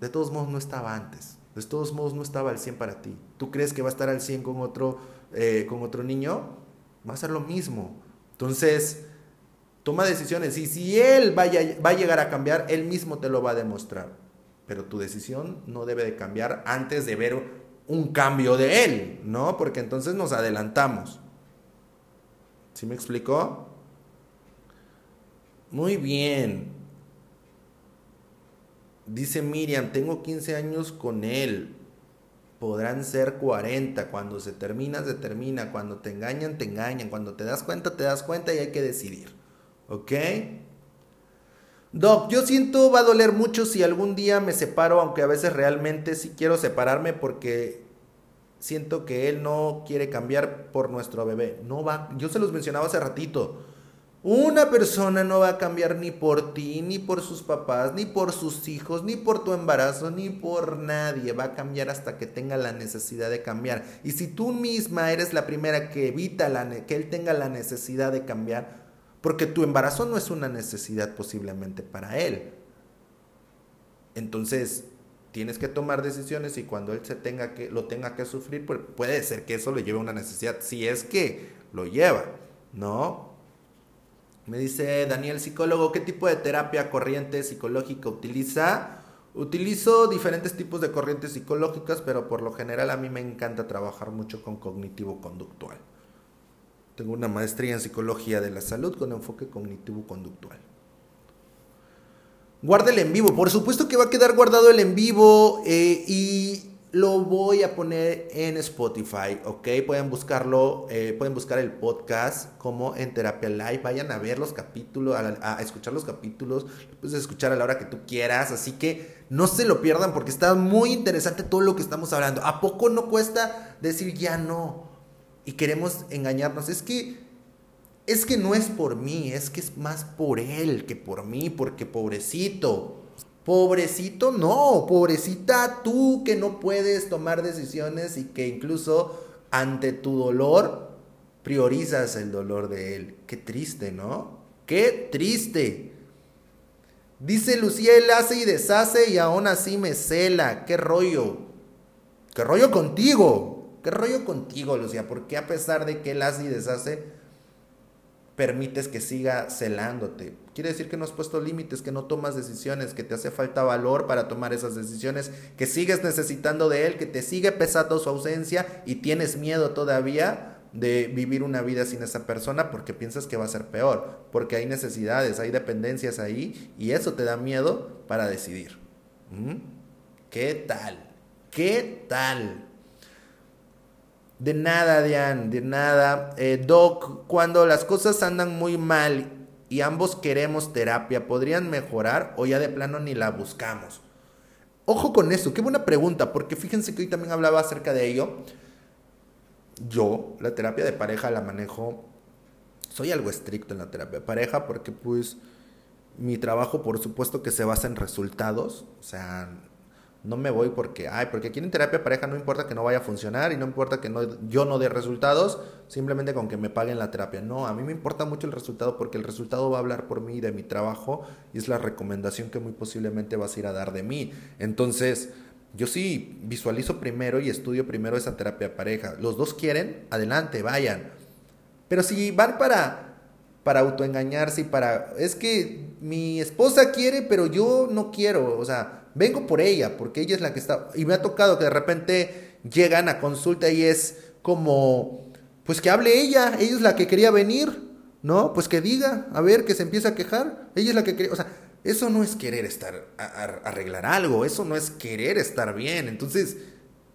De todos modos no estaba antes, de todos modos no estaba al 100 para ti. ¿Tú crees que va a estar al 100 con otro, eh, con otro niño? Va a ser lo mismo. Entonces, toma decisiones y si él va a llegar a cambiar, él mismo te lo va a demostrar. Pero tu decisión no debe de cambiar antes de ver un cambio de él, ¿no? Porque entonces nos adelantamos. ¿Sí me explicó? Muy bien. Dice Miriam, tengo 15 años con él. Podrán ser 40. Cuando se termina, se termina. Cuando te engañan, te engañan. Cuando te das cuenta, te das cuenta y hay que decidir. ¿Ok? Doc, yo siento va a doler mucho si algún día me separo, aunque a veces realmente sí quiero separarme porque siento que él no quiere cambiar por nuestro bebé. No va, yo se los mencionaba hace ratito. Una persona no va a cambiar ni por ti, ni por sus papás, ni por sus hijos, ni por tu embarazo, ni por nadie. Va a cambiar hasta que tenga la necesidad de cambiar. Y si tú misma eres la primera que evita que él tenga la necesidad de cambiar, porque tu embarazo no es una necesidad posiblemente para él. Entonces, tienes que tomar decisiones y cuando él se tenga que, lo tenga que sufrir, pues puede ser que eso le lleve a una necesidad, si es que lo lleva, ¿no? Me dice Daniel, psicólogo, ¿qué tipo de terapia corriente psicológica utiliza? Utilizo diferentes tipos de corrientes psicológicas, pero por lo general a mí me encanta trabajar mucho con cognitivo-conductual. Tengo una maestría en psicología de la salud con enfoque cognitivo-conductual. Guarda el en vivo, por supuesto que va a quedar guardado el en vivo eh, y lo voy a poner en Spotify, ¿ok? Pueden buscarlo, eh, pueden buscar el podcast como en Terapia Live. Vayan a ver los capítulos, a, escuchar los capítulos, puedes escuchar a la hora que tú quieras. Así que no se lo pierdan porque está muy interesante todo lo que estamos hablando. ¿A poco no cuesta decir ya no? Y queremos engañarnos. Es que, es que no es por mí, es que es más por él que por mí, porque pobrecito. Pobrecito, no, pobrecita tú que no puedes tomar decisiones y que incluso ante tu dolor priorizas el dolor de él. Qué triste, ¿no? Qué triste. Dice Lucía, él hace y deshace y aún así me cela. ¿Qué rollo? ¿Qué rollo contigo? ¿Qué rollo contigo, Lucía? Porque a pesar de que él hace y deshace, permites que siga celándote. Quiere decir que no has puesto límites, que no tomas decisiones, que te hace falta valor para tomar esas decisiones, que sigues necesitando de él, que te sigue pesando su ausencia y tienes miedo todavía de vivir una vida sin esa persona porque piensas que va a ser peor, porque hay necesidades, hay dependencias ahí y eso te da miedo para decidir. ¿Mm? ¿Qué tal? ¿Qué tal? De nada, Diane, de nada. Eh, Doc, cuando las cosas andan muy mal y ambos queremos terapia, ¿podrían mejorar o ya de plano ni la buscamos? Ojo con eso, qué buena pregunta, porque fíjense que hoy también hablaba acerca de ello. Yo, la terapia de pareja la manejo, soy algo estricto en la terapia de pareja porque pues mi trabajo por supuesto que se basa en resultados, o sea, no me voy porque, ay, porque aquí en terapia pareja no importa que no vaya a funcionar y no importa que no, yo no dé resultados, simplemente con que me paguen la terapia. No, a mí me importa mucho el resultado porque el resultado va a hablar por mí de mi trabajo y es la recomendación que muy posiblemente vas a ir a dar de mí. Entonces, yo sí visualizo primero y estudio primero esa terapia pareja. Los dos quieren, adelante, vayan. Pero si van para para autoengañarse y para es que mi esposa quiere, pero yo no quiero, o sea, vengo por ella, porque ella es la que está, y me ha tocado que de repente llegan a consulta y es como, pues que hable ella, ella es la que quería venir, ¿no? Pues que diga, a ver, que se empieza a quejar, ella es la que quería, o sea, eso no es querer estar, arreglar algo, eso no es querer estar bien, entonces,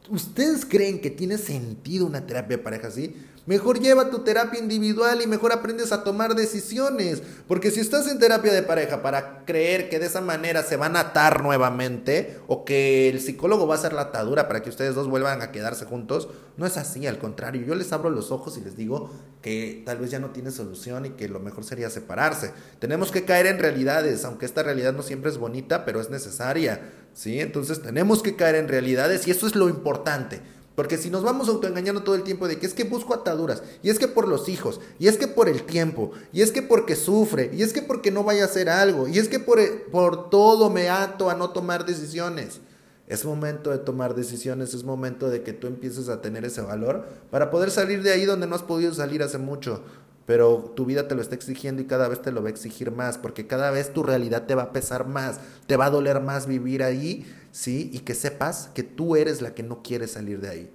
¿ustedes creen que tiene sentido una terapia de pareja así? Mejor lleva tu terapia individual y mejor aprendes a tomar decisiones. Porque si estás en terapia de pareja para creer que de esa manera se van a atar nuevamente o que el psicólogo va a hacer la atadura para que ustedes dos vuelvan a quedarse juntos, no es así, al contrario. Yo les abro los ojos y les digo que tal vez ya no tiene solución y que lo mejor sería separarse. Tenemos que caer en realidades, aunque esta realidad no siempre es bonita, pero es necesaria. ¿sí? Entonces tenemos que caer en realidades y eso es lo importante. Porque si nos vamos autoengañando todo el tiempo de que es que busco ataduras, y es que por los hijos, y es que por el tiempo, y es que porque sufre, y es que porque no vaya a hacer algo, y es que por, por todo me ato a no tomar decisiones. Es momento de tomar decisiones, es momento de que tú empieces a tener ese valor para poder salir de ahí donde no has podido salir hace mucho. Pero tu vida te lo está exigiendo y cada vez te lo va a exigir más, porque cada vez tu realidad te va a pesar más, te va a doler más vivir ahí ¿sí? Y que sepas que tú eres la que no quiere salir de ahí.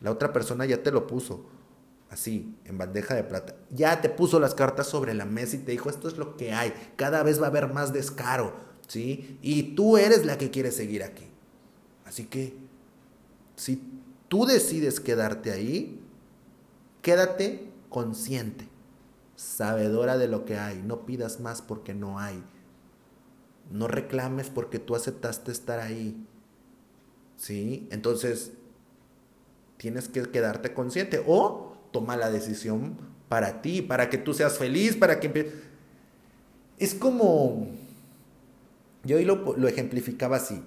La otra persona ya te lo puso así, en bandeja de plata. Ya te puso las cartas sobre la mesa y te dijo, esto es lo que hay. Cada vez va a haber más descaro, ¿sí? Y tú eres la que quiere seguir aquí. Así que, si tú decides quedarte ahí, quédate consciente, sabedora de lo que hay. No pidas más porque no hay. No reclames porque tú aceptaste estar ahí. ¿Sí? Entonces, tienes que quedarte consciente o toma la decisión para ti, para que tú seas feliz, para que... Es como... Yo hoy lo, lo ejemplificaba así.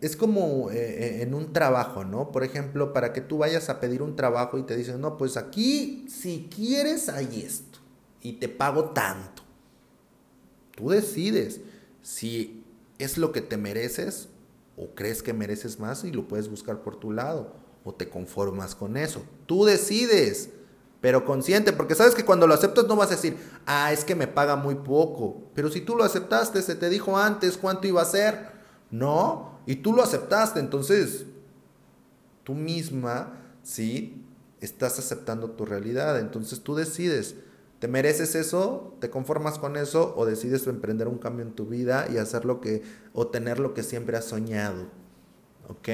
Es como eh, eh, en un trabajo, ¿no? Por ejemplo, para que tú vayas a pedir un trabajo y te dicen, no, pues aquí, si quieres, hay esto. Y te pago tanto. Tú decides si es lo que te mereces o crees que mereces más y lo puedes buscar por tu lado o te conformas con eso. Tú decides, pero consciente, porque sabes que cuando lo aceptas no vas a decir, ah, es que me paga muy poco. Pero si tú lo aceptaste, se te dijo antes cuánto iba a ser. No, y tú lo aceptaste, entonces tú misma, sí, estás aceptando tu realidad, entonces tú decides ¿Te mereces eso? ¿Te conformas con eso? ¿O decides emprender un cambio en tu vida y hacer lo que, o tener lo que siempre has soñado? ¿Ok?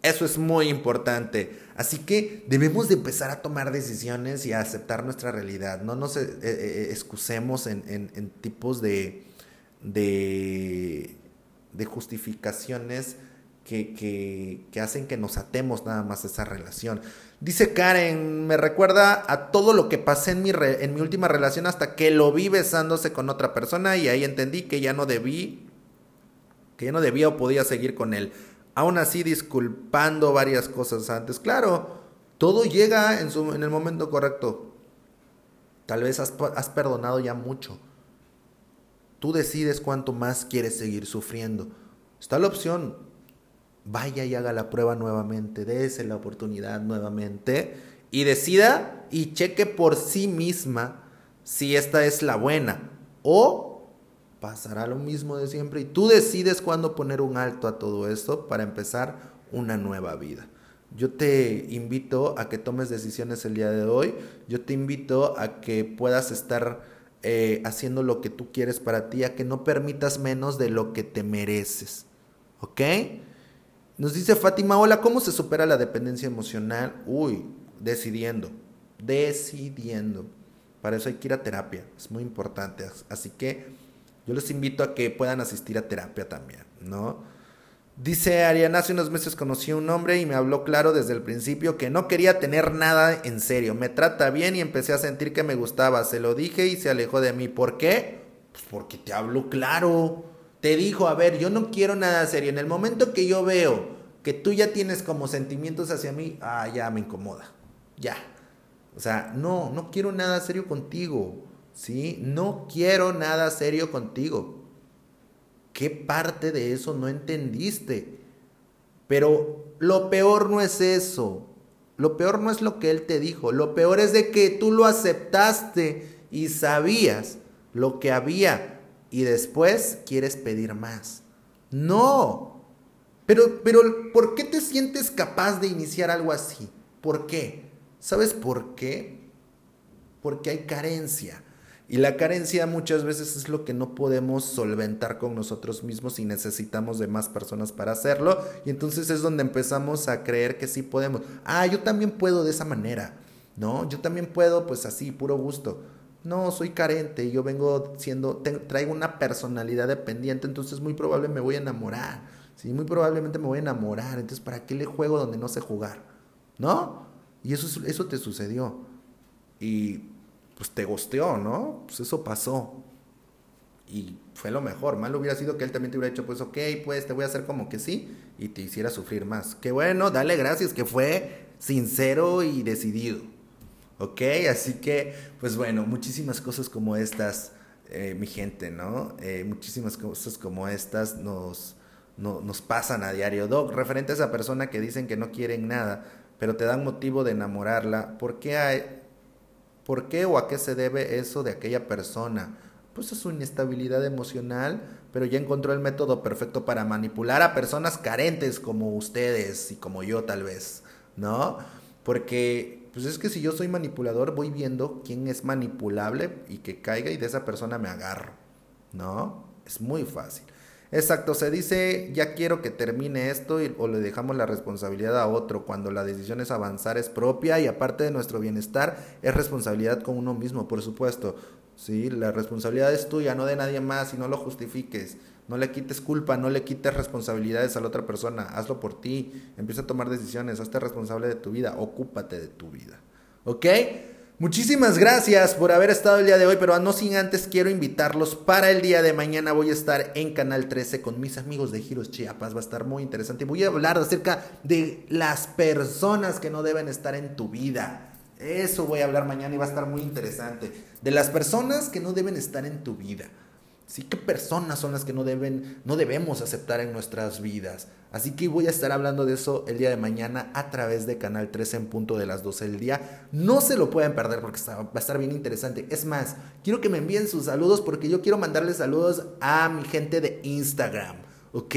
Eso es muy importante. Así que debemos de empezar a tomar decisiones y a aceptar nuestra realidad. No nos eh, eh, excusemos en, tipos de, de, de justificaciones que, que, hacen que nos atemos nada más a esa relación. Dice Karen, me recuerda a todo lo que pasé en mi, en mi última relación hasta que lo vi besándose con otra persona y ahí entendí que ya no debí, que ya no debía o podía seguir con él. Aún así, disculpando varias cosas antes. Claro, todo llega en, su, en el momento correcto. Tal vez has, has perdonado ya mucho. Tú decides cuánto más quieres seguir sufriendo. Está la opción, vaya y haga la prueba nuevamente, dése la oportunidad nuevamente y decida y cheque por sí misma si esta es la buena o pasará lo mismo de siempre y tú decides cuándo poner un alto a todo esto para empezar una nueva vida. Yo te invito a que tomes decisiones el día de hoy. Yo te invito a que puedas estar eh, haciendo lo que tú quieres para ti, a que no permitas menos de lo que te mereces. ¿Ok? Nos dice Fátima, hola, ¿cómo se supera la dependencia emocional? Uy, decidiendo, decidiendo. Para eso hay que ir a terapia, es muy importante. Así que yo les invito a que puedan asistir a terapia también, ¿no? Dice Ariana, hace unos meses conocí a un hombre y me habló claro desde el principio que no quería tener nada en serio. Me trata bien y empecé a sentir que me gustaba. Se lo dije y se alejó de mí. ¿Por qué? Pues porque te habló claro. Te dijo, a ver, yo no quiero nada serio. En el momento que yo veo que tú ya tienes como sentimientos hacia mí, ah, ya me incomoda. Ya. O sea, no, no quiero nada serio contigo. ¿Sí? No quiero nada serio contigo. ¿Qué parte de eso no entendiste? Pero lo peor no es eso. Lo peor no es lo que él te dijo. Lo peor es de que tú lo aceptaste y sabías lo que había y después quieres pedir más. No. Pero, pero, ¿por qué te sientes capaz de iniciar algo así? ¿Por qué? ¿Sabes por qué? Porque hay carencia. Y la carencia muchas veces es lo que no podemos solventar con nosotros mismos y necesitamos de más personas para hacerlo. Y entonces es donde empezamos a creer que sí podemos. Ah, yo también puedo de esa manera. No, yo también puedo pues así, puro gusto. No, soy carente, yo vengo siendo, traigo una personalidad dependiente, entonces muy probable me voy a enamorar. Sí, muy probablemente me voy a enamorar. Entonces, ¿para qué le juego donde no sé jugar? ¿No? Y eso, eso te sucedió. Y pues te gosteó, ¿no? Pues eso pasó. Y fue lo mejor. Mal hubiera sido que él también te hubiera dicho, pues ok, pues te voy a hacer como que sí y te hiciera sufrir más. Qué bueno, dale gracias, que fue sincero y decidido. ¿Ok? Así que, pues bueno, muchísimas cosas como estas, eh, mi gente, ¿no? Eh, muchísimas cosas como estas nos, nos pasan a diario. Doc, referente a esa persona que dicen que no quieren nada, pero te dan motivo de enamorarla, ¿por qué hay, ¿Por qué o a qué se debe eso de aquella persona? Pues es su inestabilidad emocional, pero ya encontró el método perfecto para manipular a personas carentes como ustedes y como yo tal vez, ¿no? Porque pues es que si yo soy manipulador voy viendo quién es manipulable y que caiga y de esa persona me agarro, ¿no? Es muy fácil. Exacto, se dice, ya quiero que termine esto y, o le dejamos la responsabilidad a otro cuando la decisión es avanzar es propia y aparte de nuestro bienestar es responsabilidad con uno mismo, por supuesto. Sí, la responsabilidad es tuya, no de nadie más y no lo justifiques. No le quites culpa, no le quites responsabilidades a la otra persona. Hazlo por ti. Empieza a tomar decisiones. Hazte responsable de tu vida. Ocúpate de tu vida. ¿Ok? Muchísimas gracias por haber estado el día de hoy, pero no sin antes quiero invitarlos para el día de mañana. Voy a estar en Canal 13 con mis amigos de Giros Chiapas. Va a estar muy interesante. Voy a hablar acerca de las personas que no deben estar en tu vida. Eso voy a hablar mañana y va a estar muy interesante. De las personas que no deben estar en tu vida. Sí, qué personas son las que no deben, no debemos aceptar en nuestras vidas. Así que voy a estar hablando de eso el día de mañana a través de Canal 13 en punto de las 12 del día. No se lo pueden perder porque va a estar bien interesante. Es más, quiero que me envíen sus saludos porque yo quiero mandarles saludos a mi gente de Instagram. ¿Ok?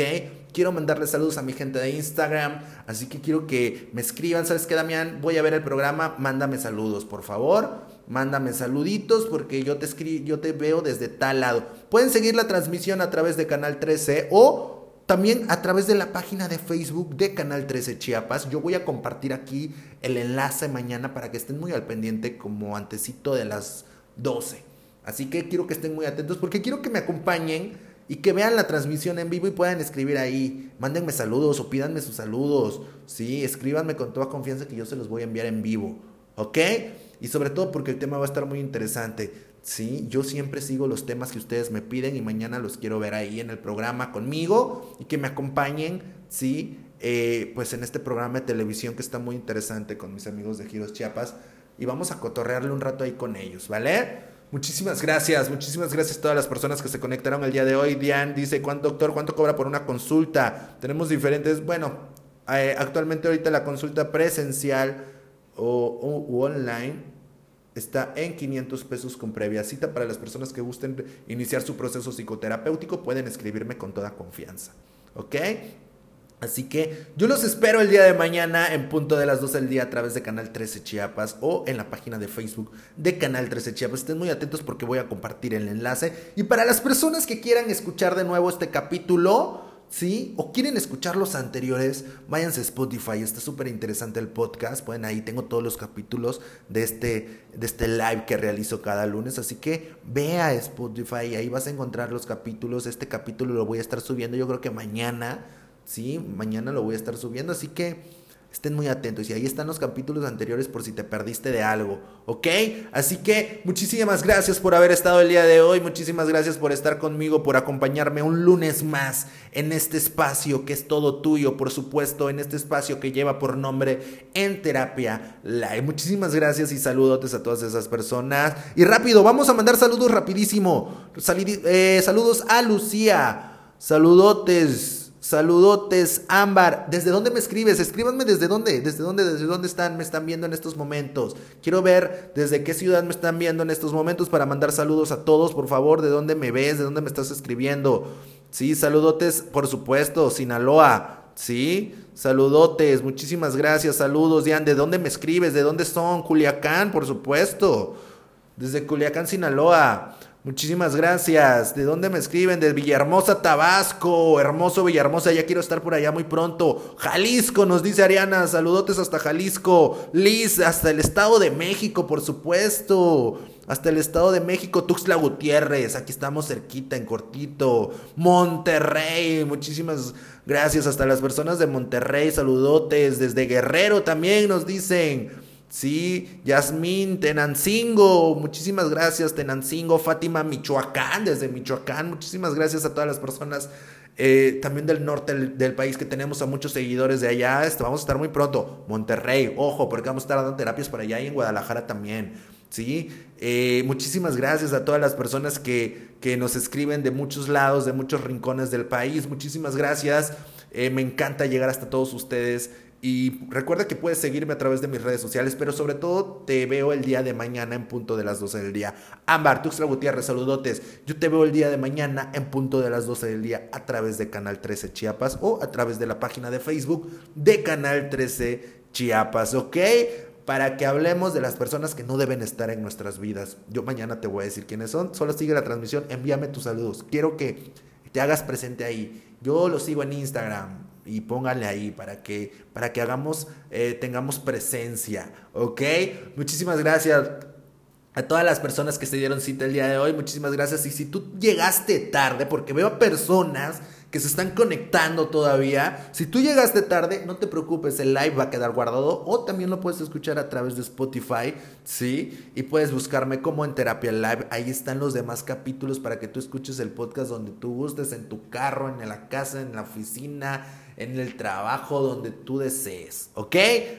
Quiero mandarles saludos a mi gente de Instagram. Así que quiero que me escriban. ¿Sabes qué, Damián? Voy a ver el programa. Mándame saludos, por favor mándame saluditos porque yo te escribo, yo te veo desde tal lado. Pueden seguir la transmisión a través de Canal 13 o también a través de la página de Facebook de Canal 13 Chiapas. Yo voy a compartir aquí el enlace mañana para que estén muy al pendiente como antecito de las 12. Así que quiero que estén muy atentos porque quiero que me acompañen y que vean la transmisión en vivo y puedan escribir ahí. Mándenme saludos o pídanme sus saludos. Sí, escríbanme con toda confianza que yo se los voy a enviar en vivo. ¿Ok? Y sobre todo porque el tema va a estar muy interesante. Sí, yo siempre sigo los temas que ustedes me piden y mañana los quiero ver ahí en el programa conmigo y que me acompañen, sí, eh, pues en este programa de televisión que está muy interesante con mis amigos de Giros Chiapas y vamos a cotorrearle un rato ahí con ellos, ¿vale? Muchísimas gracias, muchísimas gracias a todas las personas que se conectaron el día de hoy. Diane dice, ¿cuánto, doctor, cuánto cobra por una consulta? Tenemos diferentes, bueno, eh, actualmente ahorita la consulta presencial o, online está en 500 pesos con previa cita. Para las personas que gusten iniciar su proceso psicoterapéutico, pueden escribirme con toda confianza. ¿Ok? Así que yo los espero el día de mañana en punto de las 12 del día a través de Canal 13 Chiapas o en la página de Facebook de Canal 13 Chiapas. Estén muy atentos porque voy a compartir el enlace. Y para las personas que quieran escuchar de nuevo este capítulo, ¿sí? O quieren escuchar los anteriores, váyanse a Spotify, está súper interesante el podcast, pueden ahí, tengo todos los capítulos de este, de este live que realizo cada lunes, así que ve a Spotify, ahí vas a encontrar los capítulos, este capítulo lo voy a estar subiendo yo creo que mañana ¿sí? Mañana lo voy a estar subiendo, así que estén muy atentos. Y ahí están los capítulos anteriores por si te perdiste de algo, ¿ok? Así que muchísimas gracias por haber estado el día de hoy, muchísimas gracias por estar conmigo, por acompañarme un lunes más en este espacio que es todo tuyo, por supuesto, en este espacio que lleva por nombre En Terapia Live. Muchísimas gracias y saludotes a todas esas personas. Y rápido, vamos a mandar saludos rapidísimo. Eh, saludos a Lucía. Saludotes. Saludotes, Ámbar. ¿Desde dónde me escribes? Escríbanme desde dónde, desde dónde, desde dónde están, me están viendo en estos momentos. Quiero ver desde qué ciudad me están viendo en estos momentos para mandar saludos a todos, por favor, de dónde me ves, de dónde me estás escribiendo. Sí, saludotes, por supuesto, Sinaloa. Sí, saludotes, muchísimas gracias, saludos, Dian. ¿De dónde me escribes? ¿De dónde son? Culiacán, por supuesto. Desde Culiacán, Sinaloa. Muchísimas gracias. ¿De dónde me escriben? De Villahermosa, Tabasco. Hermoso Villahermosa, ya quiero estar por allá muy pronto. Jalisco, nos dice Ariana. Saludotes hasta Jalisco. Liz, hasta el Estado de México, por supuesto. Hasta el Estado de México, Tuxtla Gutiérrez. Aquí estamos cerquita, en cortito. Monterrey, muchísimas gracias. Hasta las personas de Monterrey, saludotes. Desde Guerrero también nos dicen. Sí, Yasmín, Tenancingo, muchísimas gracias, Tenancingo, Fátima, Michoacán, desde Michoacán, muchísimas gracias a todas las personas eh, también del norte del, país que tenemos a muchos seguidores de allá. Esto, vamos a estar muy pronto. Monterrey, ojo, porque vamos a estar dando terapias por allá y en Guadalajara también. ¿sí? Eh, muchísimas gracias a todas las personas que, que, nos escriben de muchos lados, de muchos rincones del país. Muchísimas gracias. Eh, me encanta llegar hasta todos ustedes. Y recuerda que puedes seguirme a través de mis redes sociales, pero sobre todo te veo el día de mañana en punto de las 12 del día. Ámbar, Tuxtla Gutiérrez, saludotes. Yo te veo el día de mañana en punto de las 12 del día a través de Canal 13 Chiapas o a través de la página de Facebook de Canal 13 Chiapas, ¿ok? Para que hablemos de las personas que no deben estar en nuestras vidas. Yo mañana te voy a decir quiénes son. Solo sigue la transmisión, envíame tus saludos. Quiero que te hagas presente ahí. Yo lo sigo en Instagram, y póngale ahí para que, para que hagamos, eh, tengamos presencia, ¿ok? Muchísimas gracias a todas las personas que se dieron cita el día de hoy, muchísimas gracias. Y si tú llegaste tarde, porque veo personas que se están conectando todavía. Si tú llegaste tarde, no te preocupes, el live va a quedar guardado o también lo puedes escuchar a través de Spotify, ¿sí? Y puedes buscarme como en Terapia Live. Ahí están los demás capítulos para que tú escuches el podcast donde tú gustes, en tu carro, en la casa, en la oficina, en el trabajo, donde tú desees, ¿ok?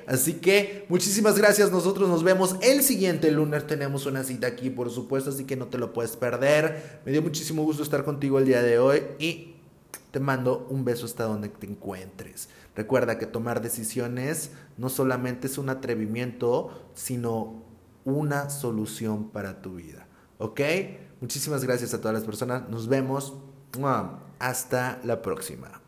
Así que muchísimas gracias. Nosotros nos vemos el siguiente lunes. Tenemos una cita aquí, por supuesto, así que no te lo puedes perder. Me dio muchísimo gusto estar contigo el día de hoy y te mando un beso hasta donde te encuentres. Recuerda que tomar decisiones no solamente es un atrevimiento, sino una solución para tu vida. ¿Ok? Muchísimas gracias a todas las personas. Nos vemos. Hasta la próxima.